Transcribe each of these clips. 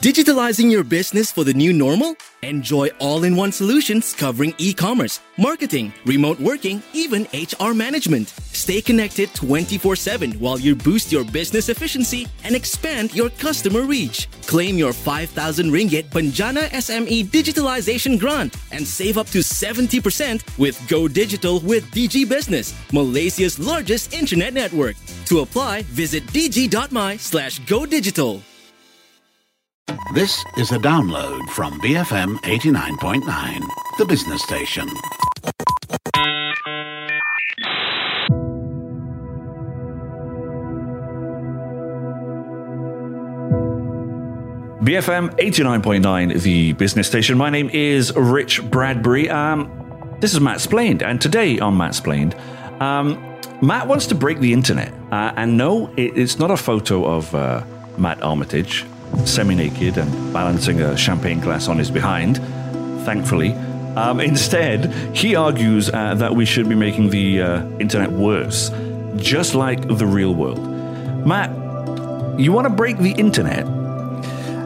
Digitalizing your business for the new normal? Enjoy all in one solutions covering e commerce, marketing, remote working, even HR management. Stay connected 24 7 while you boost your business efficiency and expand your customer reach. Claim your 5,000 ringgit Penjana SME Digitalization Grant and save up to 70% with Go Digital with Digi Business, Malaysia's largest internet network. To apply, visit digi.my slash go digital. This is a download from BFM 89.9, the business station. BFM 89.9, the business station. My name is Rich Bradbury. Um, this is Matt Splained, and today on Matt Splained, um, Matt wants to break the internet. Uh, and no, it, it's not a photo of uh, Matt Armitage semi naked and balancing a champagne glass on his behind, thankfully. Um, instead, he argues uh, that we should be making the uh, internet worse, just like the real world. Matt, you want to break the internet?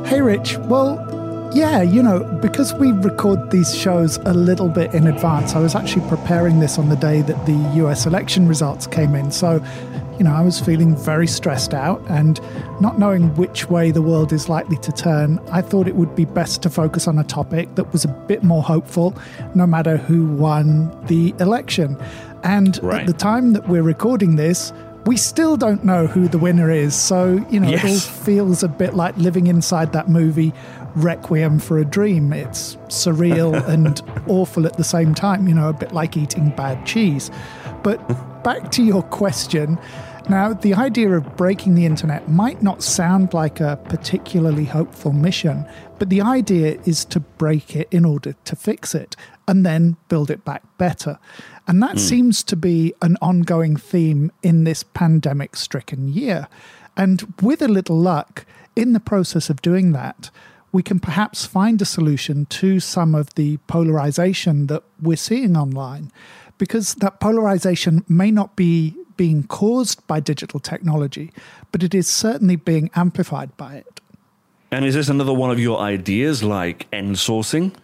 Hey, Rich. Well, yeah, you know, because we record these shows a little bit in advance, I was actually preparing this on the day that the US election results came in. So, you know, I was feeling very stressed out and not knowing which way the world is likely to turn. I thought it would be best to focus on a topic that was a bit more hopeful, no matter who won the election. And right. at the time that we're recording this, we still don't know who the winner is. So, you know, yes. it all feels a bit like living inside that movie Requiem for a Dream. It's surreal and awful at the same time, you know, a bit like eating bad cheese. But back to your question. Now, the idea of breaking the internet might not sound like a particularly hopeful mission, but the idea is to break it in order to fix it and then build it back better. And that mm. seems to be an ongoing theme in this pandemic stricken year. And with a little luck, in the process of doing that, we can perhaps find a solution to some of the polarization that we're seeing online. Because that polarization may not be being caused by digital technology, but it is certainly being amplified by it. And is this another one of your ideas like end sourcing?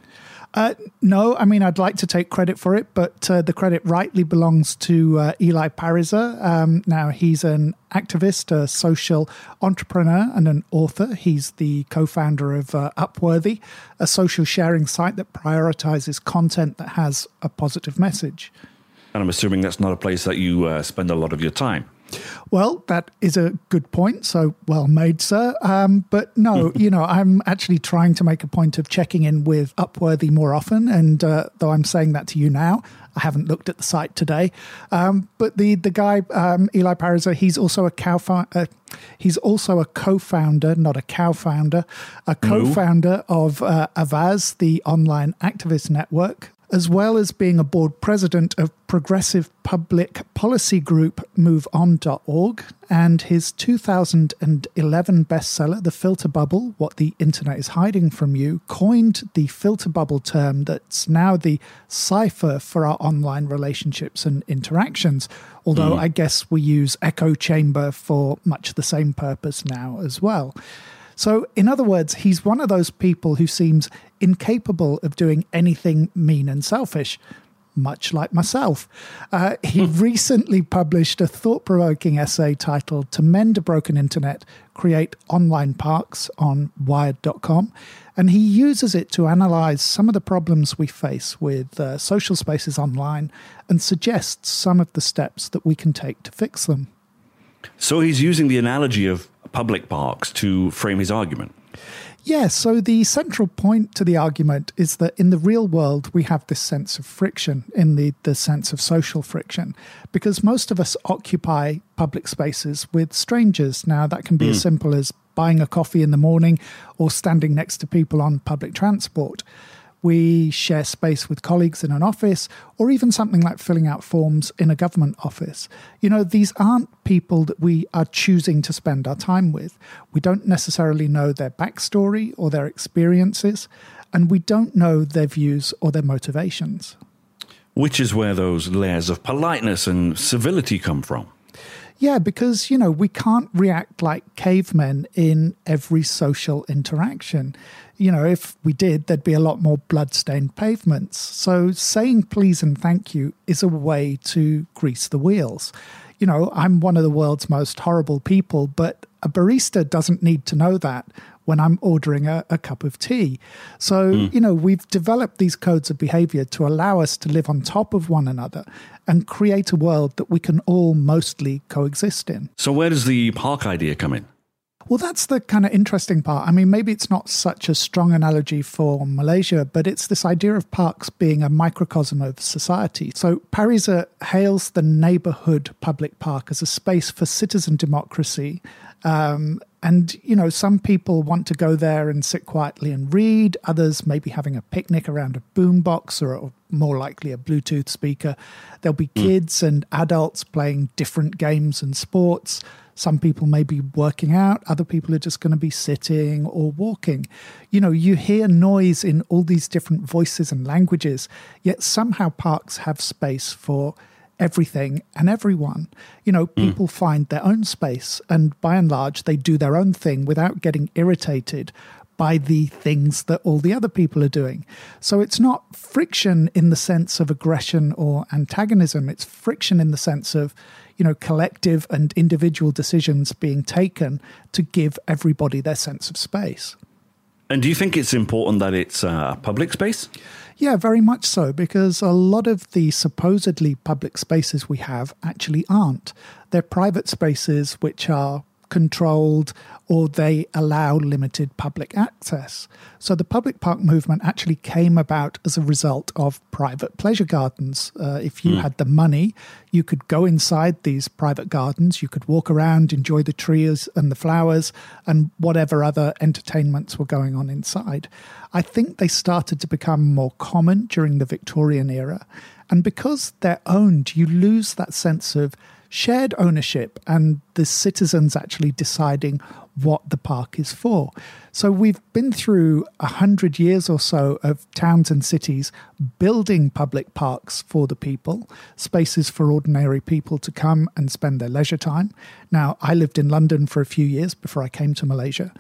Uh, no, I mean, I'd like to take credit for it, but uh, the credit rightly belongs to uh, Eli Pariser. Um, now, he's an activist, a social entrepreneur, and an author. He's the co founder of uh, Upworthy, a social sharing site that prioritizes content that has a positive message. And I'm assuming that's not a place that you uh, spend a lot of your time. Well, that is a good point. So well made, sir. Um, but no, you know, I'm actually trying to make a point of checking in with Upworthy more often. And uh, though I'm saying that to you now, I haven't looked at the site today. Um, but the the guy um, Eli Pariser, he's also a cow. Uh, he's also a co-founder, not a cow founder, a co-founder no. of uh, Avaaz, the online activist network as well as being a board president of progressive public policy group MoveOn.org, and his 2011 bestseller, The Filter Bubble What the Internet is Hiding from You, coined the filter bubble term that's now the cipher for our online relationships and interactions. Although mm. I guess we use echo chamber for much the same purpose now as well. So, in other words, he's one of those people who seems incapable of doing anything mean and selfish, much like myself. Uh, he hmm. recently published a thought provoking essay titled To Mend a Broken Internet Create Online Parks on Wired.com. And he uses it to analyze some of the problems we face with uh, social spaces online and suggests some of the steps that we can take to fix them. So he's using the analogy of public parks to frame his argument. Yeah, so the central point to the argument is that in the real world, we have this sense of friction, in the, the sense of social friction, because most of us occupy public spaces with strangers. Now, that can be mm. as simple as buying a coffee in the morning or standing next to people on public transport we share space with colleagues in an office, or even something like filling out forms in a government office. You know, these aren't people that we are choosing to spend our time with. We don't necessarily know their backstory or their experiences, and we don't know their views or their motivations. Which is where those layers of politeness and civility come from. Yeah, because, you know, we can't react like cavemen in every social interaction. You know, if we did, there'd be a lot more bloodstained pavements. So saying please and thank you is a way to grease the wheels. You know, I'm one of the world's most horrible people, but a barista doesn't need to know that when I'm ordering a, a cup of tea. So, mm. you know, we've developed these codes of behavior to allow us to live on top of one another and create a world that we can all mostly coexist in. So, where does the park idea come in? Well, that's the kind of interesting part. I mean, maybe it's not such a strong analogy for Malaysia, but it's this idea of parks being a microcosm of society. So, Pariser hails the neighborhood public park as a space for citizen democracy um, and, you know, some people want to go there and sit quietly and read, others maybe having a picnic around a boombox or, or more likely a Bluetooth speaker. There'll be mm. kids and adults playing different games and sports. Some people may be working out, other people are just going to be sitting or walking. You know, you hear noise in all these different voices and languages, yet somehow parks have space for everything and everyone. You know, hmm. people mm. find their own space, and by and large, they do their own thing without getting irritated by the things that all the other people are doing. So it's not friction in the sense of aggression or antagonism, it's friction in the sense of, you know, collective and individual decisions being taken to give everybody their sense of space. And do you think it's important that it's a public space? Yeah, very much so, because a lot of the supposedly public spaces we have actually aren't. They're private spaces which are controlled or they allow limited public access. So the public park movement actually came about as a result of private pleasure gardens. Uh, if you mm. had the money, you could go inside these private gardens, you could walk around, enjoy the trees and the flowers, and whatever other entertainments were going on inside. I think they started to become more common during the Victorian era. And because they're owned, you lose that sense of shared ownership and the citizens actually deciding what the park is for. So we've been through a hundred years or so of towns and cities building public parks for the people, spaces for ordinary people to come and spend their leisure time. Now, I lived in London for a few years before I came to Malaysia,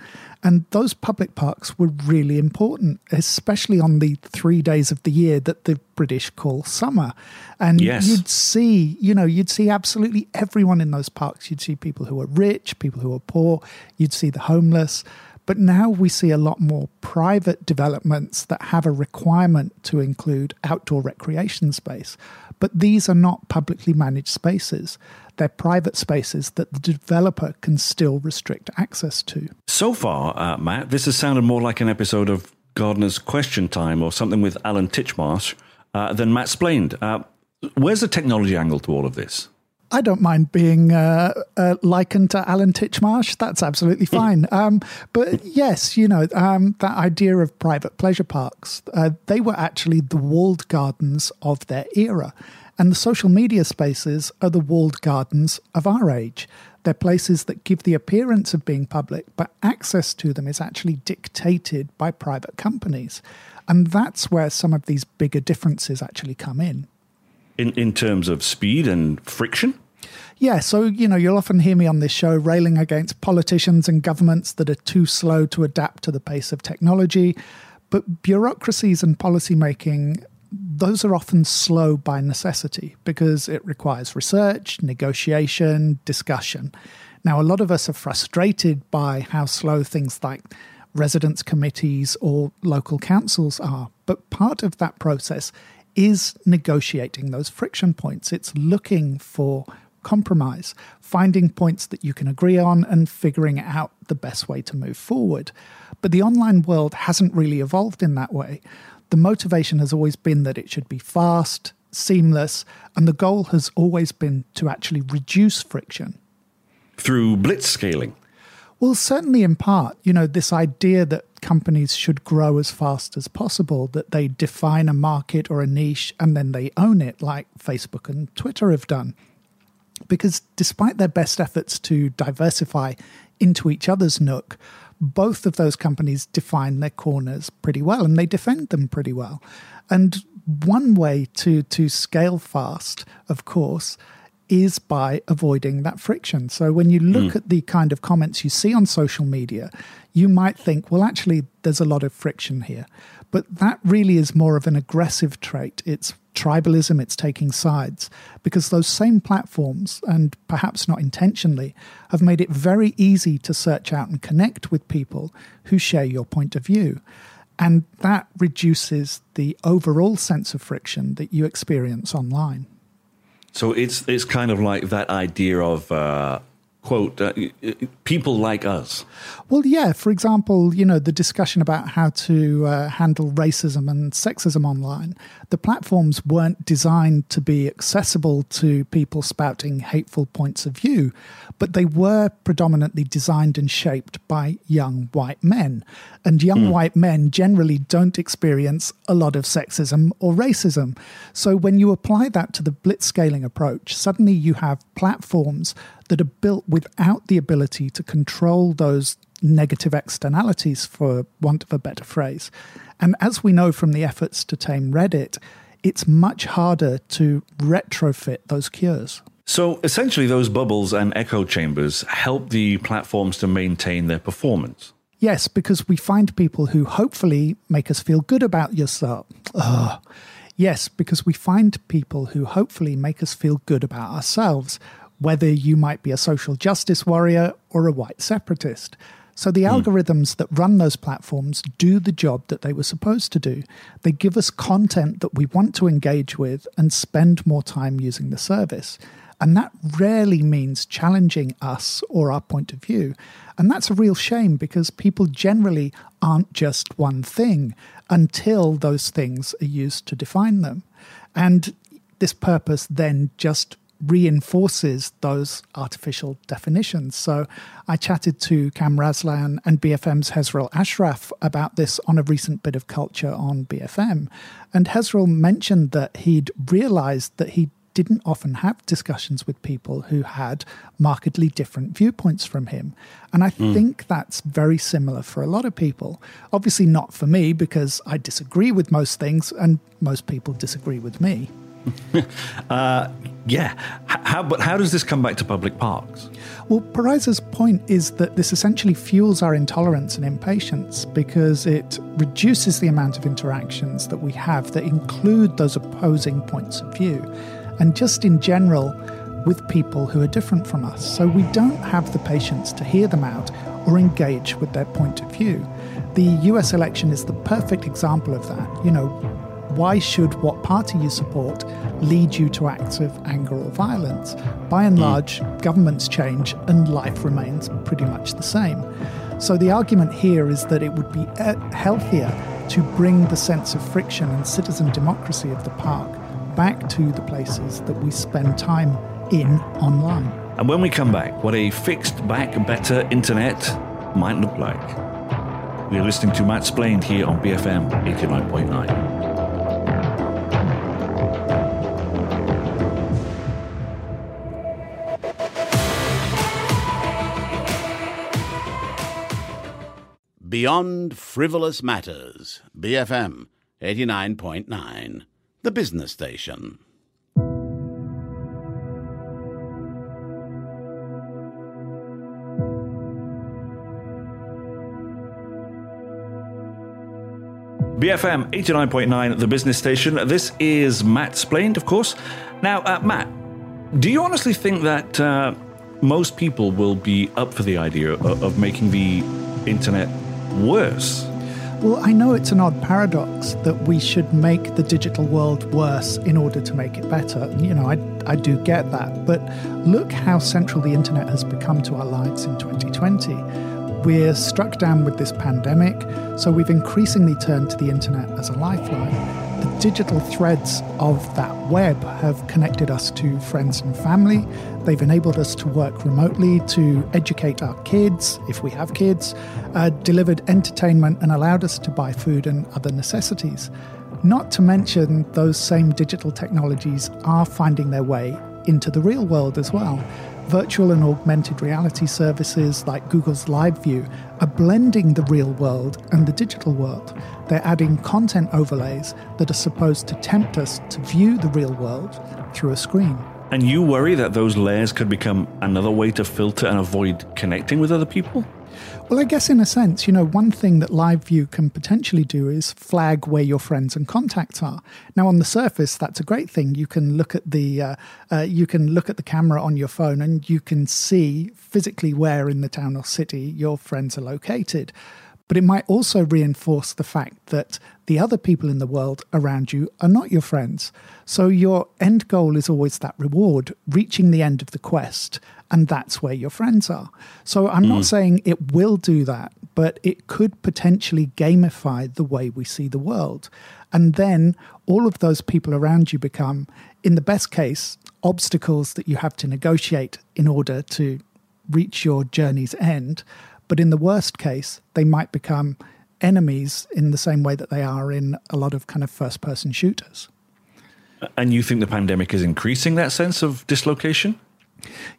and those public parks were really important, especially on the three days of the year that the British call summer. And yes. you'd see, you know, you'd see absolutely everyone in those parks. You'd see people who are rich, people who are poor, you'd see the homeless. But now we see a lot more private developments that have a requirement to include outdoor recreation space. But these are not publicly managed spaces. They're private spaces that the developer can still restrict access to. So far, uh, Matt, this has sounded more like an episode of Gardener's Question Time or something with Alan Titchmarsh uh, than Matt Splained. Uh, where's the technology angle to all of this? I don't mind being uh, uh, likened to Alan Titchmarsh. That's absolutely fine. um, but yes, you know, um, that idea of private pleasure parks, uh, they were actually the walled gardens of their era. And the social media spaces are the walled gardens of our age. They're places that give the appearance of being public, but access to them is actually dictated by private companies. And that's where some of these bigger differences actually come in in, in terms of speed and friction? Yeah, so, you know, you'll often hear me on this show railing against politicians and governments that are too slow to adapt to the pace of technology. But bureaucracies and policymaking, those are often slow by necessity because it requires research, negotiation, discussion. Now, a lot of us are frustrated by how slow things like residents' committees or local councils are. But part of that process is negotiating those friction points. It's looking for compromise, finding points that you can agree on, and figuring out the best way to move forward. But the online world hasn't really evolved in that way. The motivation has always been that it should be fast, seamless, and the goal has always been to actually reduce friction. Through blitz scaling. Well, certainly in part, you know, this idea that companies should grow as fast as possible, that they define a market or a niche and then they own it, like Facebook and Twitter have done. Because despite their best efforts to diversify into each other's nook, both of those companies define their corners pretty well and they defend them pretty well. And one way to, to scale fast, of course, is by avoiding that friction. So when you look mm. at the kind of comments you see on social media, you might think, well, actually, there's a lot of friction here. But that really is more of an aggressive trait. It's tribalism, it's taking sides, because those same platforms, and perhaps not intentionally, have made it very easy to search out and connect with people who share your point of view. And that reduces the overall sense of friction that you experience online. So it's it's kind of like that idea of uh, quote uh, people like us well yeah for example you know the discussion about how to uh, handle racism and sexism online the platforms weren't designed to be accessible to people spouting hateful points of view but they were predominantly designed and shaped by young white men and young mm. white men generally don't experience a lot of sexism or racism so when you apply that to the blitzscaling approach suddenly you have platforms that are built without the ability to control those negative externalities, for want of a better phrase. And as we know from the efforts to tame Reddit, it's much harder to retrofit those cures. So essentially, those bubbles and echo chambers help the platforms to maintain their performance. Yes, because we find people who hopefully make us feel good about yourself. Ugh. Yes, because we find people who hopefully make us feel good about ourselves, whether you might be a social justice warrior or a white separatist. So the mm. algorithms that run those platforms do the job that they were supposed to do. They give us content that we want to engage with and spend more time using the service. And that rarely means challenging us or our point of view. And that's a real shame because people generally aren't just one thing until those things are used to define them. And this purpose then just reinforces those artificial definitions. So I chatted to Karim Raslan and BFM's Hezrel Ashraf about this on a recent bit of culture on BFM. And Hezrel mentioned that he'd realized that he didn't often have discussions with people who had markedly different viewpoints from him. And I mm. think that's very similar for a lot of people. Obviously, not for me, because I disagree with most things, and most people disagree with me. uh, yeah. How, but how does this come back to public parks? Well, Pariser's point is that this essentially fuels our intolerance and impatience because it reduces the amount of interactions that we have that include those opposing points of view. And just in general, with people who are different from us. So we don't have the patience to hear them out or engage with their point of view. The US election is the perfect example of that. You know, why should what party you support lead you to acts of anger or violence? By and hmm. large, governments change and life remains pretty much the same. So the argument here is that it would be uh, healthier to bring the sense of friction and citizen democracy of the park back to the places that we spend time in online. And when we come back, what a fixed back better internet might look like. We're listening to Matt Splained here on BFM 89.9. Beyond Frivolous Matters, BFM 89.9, the business station. BFM 89.9, the business station. This is Matt Splained, of course. Now, uh, Matt, do you honestly think that uh, most people will be up for the idea of, of making the internet worse? Well, I know it's an odd paradox that we should make the digital world worse in order to make it better. You know, I, I do get that. But look how central the internet has become to our lives in 2020. We're struck down with this pandemic, so we've increasingly turned to the internet as a lifeline the digital threads of that web have connected us to friends and family. They've enabled us to work remotely, to educate our kids, if we have kids, uh, delivered entertainment, and allowed us to buy food and other necessities. Not to mention, those same digital technologies are finding their way into the real world as well virtual and augmented reality services like Google's Live View are blending the real world and the digital world. They're adding content overlays that are supposed to tempt us to view the real world through a screen. And you worry that those layers could become another way to filter and avoid connecting with other people? Well, I guess in a sense, you know, one thing that Live View can potentially do is flag where your friends and contacts are. Now, on the surface, that's a great thing. You can look at the uh, uh, you can look at the camera on your phone, and you can see physically where in the town or city your friends are located. But it might also reinforce the fact that the other people in the world around you are not your friends. So your end goal is always that reward, reaching the end of the quest, and that's where your friends are. So I'm mm. not saying it will do that, but it could potentially gamify the way we see the world. And then all of those people around you become, in the best case, obstacles that you have to negotiate in order to reach your journey's end. But in the worst case, they might become enemies in the same way that they are in a lot of kind of first person shooters. And you think the pandemic is increasing that sense of dislocation?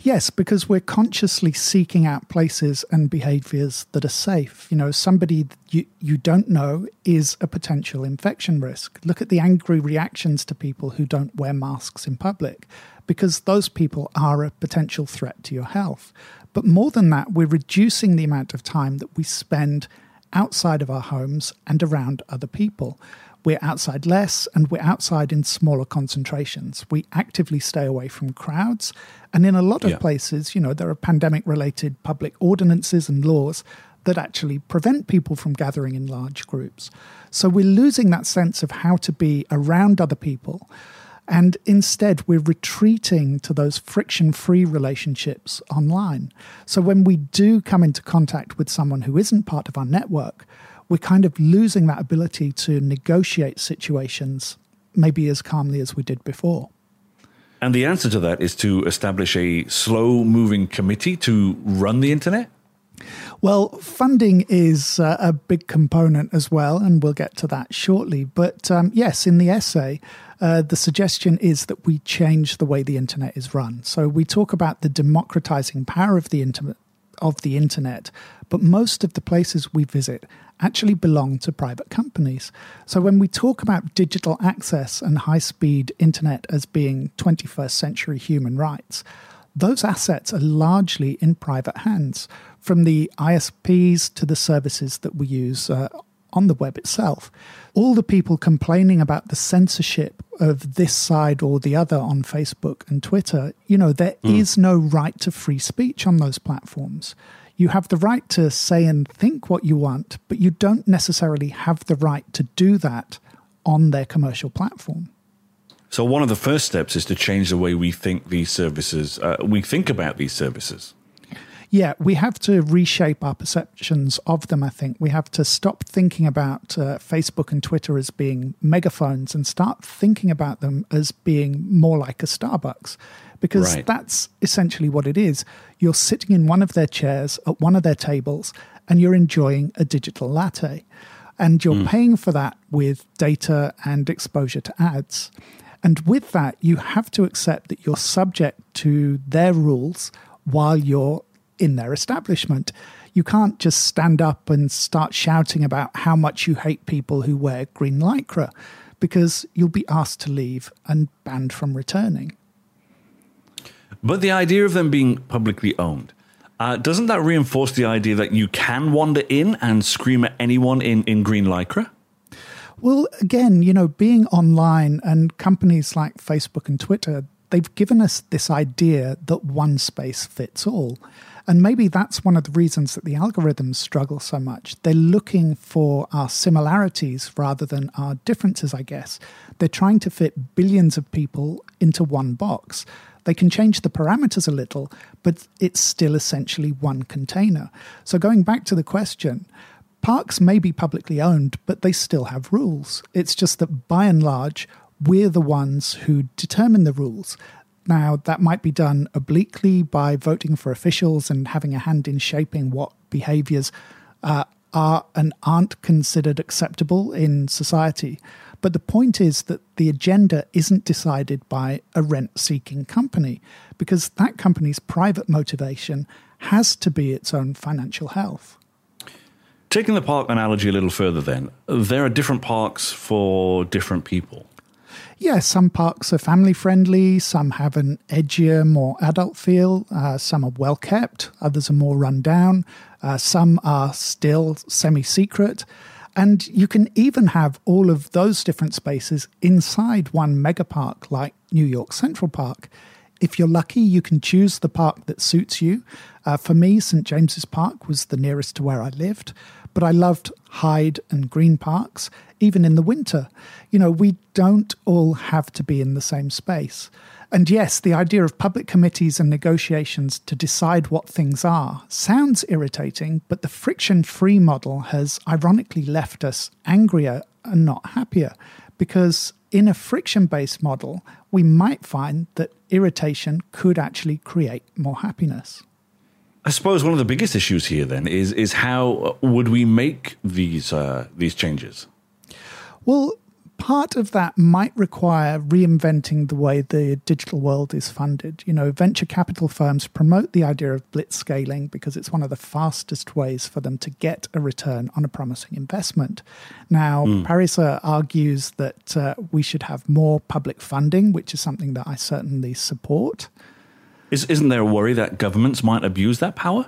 Yes, because we're consciously seeking out places and behaviors that are safe. You know, somebody you, you don't know is a potential infection risk. Look at the angry reactions to people who don't wear masks in public, because those people are a potential threat to your health. But more than that, we're reducing the amount of time that we spend outside of our homes and around other people. We're outside less and we're outside in smaller concentrations. We actively stay away from crowds. And in a lot of yeah. places, you know, there are pandemic related public ordinances and laws that actually prevent people from gathering in large groups. So we're losing that sense of how to be around other people. And instead, we're retreating to those friction free relationships online. So when we do come into contact with someone who isn't part of our network, we're kind of losing that ability to negotiate situations maybe as calmly as we did before. And the answer to that is to establish a slow moving committee to run the internet? Well, funding is uh, a big component as well, and we'll get to that shortly. But um, yes, in the essay, uh, the suggestion is that we change the way the internet is run. So we talk about the democratizing power of the internet. Of the internet, but most of the places we visit actually belong to private companies. So when we talk about digital access and high speed internet as being 21st century human rights, those assets are largely in private hands, from the ISPs to the services that we use uh, on the web itself. All the people complaining about the censorship of this side or the other on Facebook and Twitter, you know, there mm. is no right to free speech on those platforms. You have the right to say and think what you want, but you don't necessarily have the right to do that on their commercial platform. So, one of the first steps is to change the way we think these services, uh, we think about these services yeah, we have to reshape our perceptions of them, I think. We have to stop thinking about uh, Facebook and Twitter as being megaphones and start thinking about them as being more like a Starbucks. Because right. that's essentially what it is. You're sitting in one of their chairs at one of their tables and you're enjoying a digital latte. And you're mm. paying for that with data and exposure to ads. And with that, you have to accept that you're subject to their rules while you're in their establishment. You can't just stand up and start shouting about how much you hate people who wear green lycra because you'll be asked to leave and banned from returning. But the idea of them being publicly owned, uh, doesn't that reinforce the idea that you can wander in and scream at anyone in, in green lycra? Well, again, you know, being online and companies like Facebook and Twitter, they've given us this idea that one space fits all. And maybe that's one of the reasons that the algorithms struggle so much. They're looking for our similarities rather than our differences, I guess. They're trying to fit billions of people into one box. They can change the parameters a little, but it's still essentially one container. So, going back to the question, parks may be publicly owned, but they still have rules. It's just that by and large, we're the ones who determine the rules. Now, that might be done obliquely by voting for officials and having a hand in shaping what behaviours uh, are and aren't considered acceptable in society. But the point is that the agenda isn't decided by a rent seeking company, because that company's private motivation has to be its own financial health. Taking the park analogy a little further, then, there are different parks for different people. Yeah, some parks are family friendly, some have an edgier, more adult feel, uh, some are well kept, others are more run down, uh, some are still semi secret. And you can even have all of those different spaces inside one mega park like New York Central Park. If you're lucky, you can choose the park that suits you. Uh, for me, St. James's Park was the nearest to where I lived, but I loved Hyde and Green Parks, even in the winter. You know, we don't all have to be in the same space. And yes, the idea of public committees and negotiations to decide what things are sounds irritating, but the friction free model has ironically left us angrier and not happier because in a friction based model, we might find that irritation could actually create more happiness. I suppose one of the biggest issues here then is is how would we make these uh, these changes? Well, part of that might require reinventing the way the digital world is funded. You know, venture capital firms promote the idea of blitz scaling because it's one of the fastest ways for them to get a return on a promising investment. Now, mm. Pariser argues that uh, we should have more public funding, which is something that I certainly support. Is, isn't there a worry that governments might abuse that power?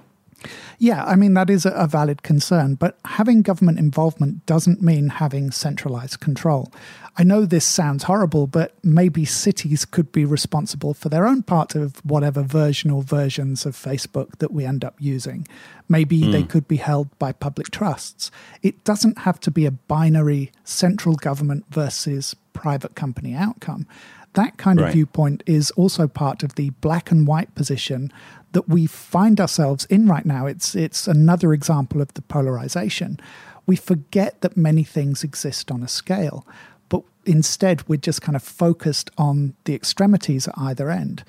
Yeah, I mean, that is a valid concern, but having government involvement doesn't mean having centralized control. I know this sounds horrible, but maybe cities could be responsible for their own part of whatever version or versions of Facebook that we end up using. Maybe mm. they hmm. could be held by public trusts. It doesn't have to be a binary central government versus private company outcome. That kind of right. viewpoint is also part of the black and white position that we find ourselves in right now. It's it's another example of the polarization. We forget that many things exist on a scale, but instead we're just kind of focused on the extremities at either end.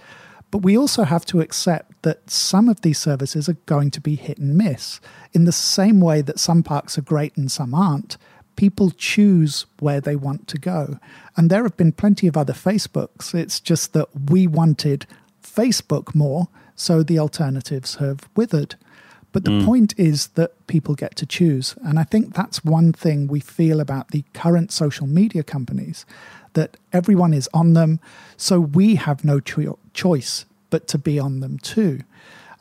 But we also have to accept that some of these services are going to be hit and miss. In the same way that some parks are great and some aren't, people choose where they want to go. And there have been plenty of other Facebooks. It's just that we wanted Facebook more so the alternatives have withered. But the mm. point is that people get to choose. And I think that's one thing we feel about the current social media companies that everyone is on them. So we have no cho- choice but to be on them too.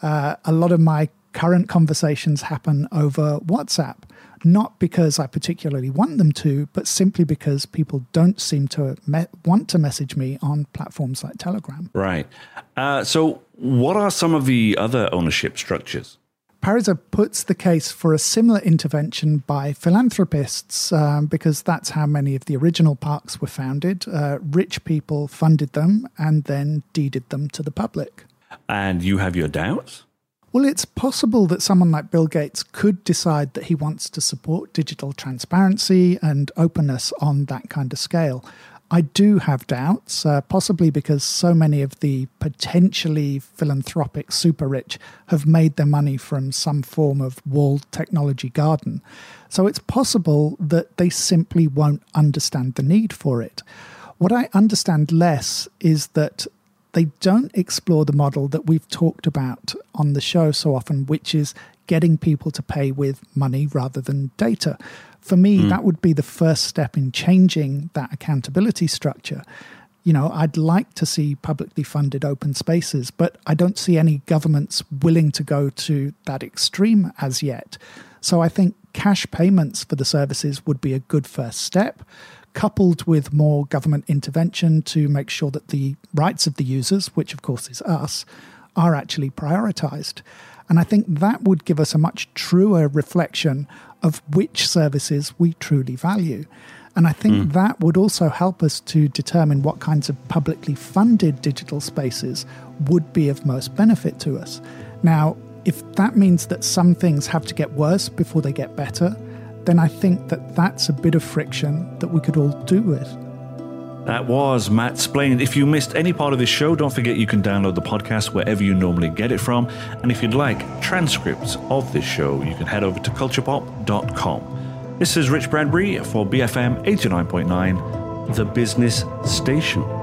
Uh, a lot of my current conversations happen over WhatsApp, not because I particularly want them to, but simply because people don't seem to me- want to message me on platforms like Telegram. Right. Uh, so, what are some of the other ownership structures? Pariser puts the case for a similar intervention by philanthropists um, because that's how many of the original parks were founded. Uh, rich people funded them and then deeded them to the public. And you have your doubts? Well, it's possible that someone like Bill Gates could decide that he wants to support digital transparency and openness on that kind of scale. I do have doubts, uh, possibly because so many of the potentially philanthropic super rich have made their money from some form of walled technology garden. So it's possible that they simply won't understand the need for it. What I understand less is that they don't explore the model that we've talked about on the show so often, which is getting people to pay with money rather than data. For me, mm. that would be the first step in changing that accountability structure. You know, I'd like to see publicly funded open spaces, but I don't see any governments willing to go to that extreme as yet. So I think cash payments for the services would be a good first step coupled with more government intervention to make sure that the rights of the users, which of course is us, are actually prioritized. And I think that would give us a much truer reflection of which services we truly value. And I think mm. that would also help us to determine what kinds of publicly funded digital spaces would be of most benefit to us. Now, if that means that some things have to get worse before they get better, then I think that that's a bit of friction that we could all do with. That was Matt Splained. If you missed any part of this show, don't forget you can download the podcast wherever you normally get it from. And if you'd like transcripts of this show, you can head over to kulturpop.com. This is Rich Bradbury for BFM 89.9, the business station.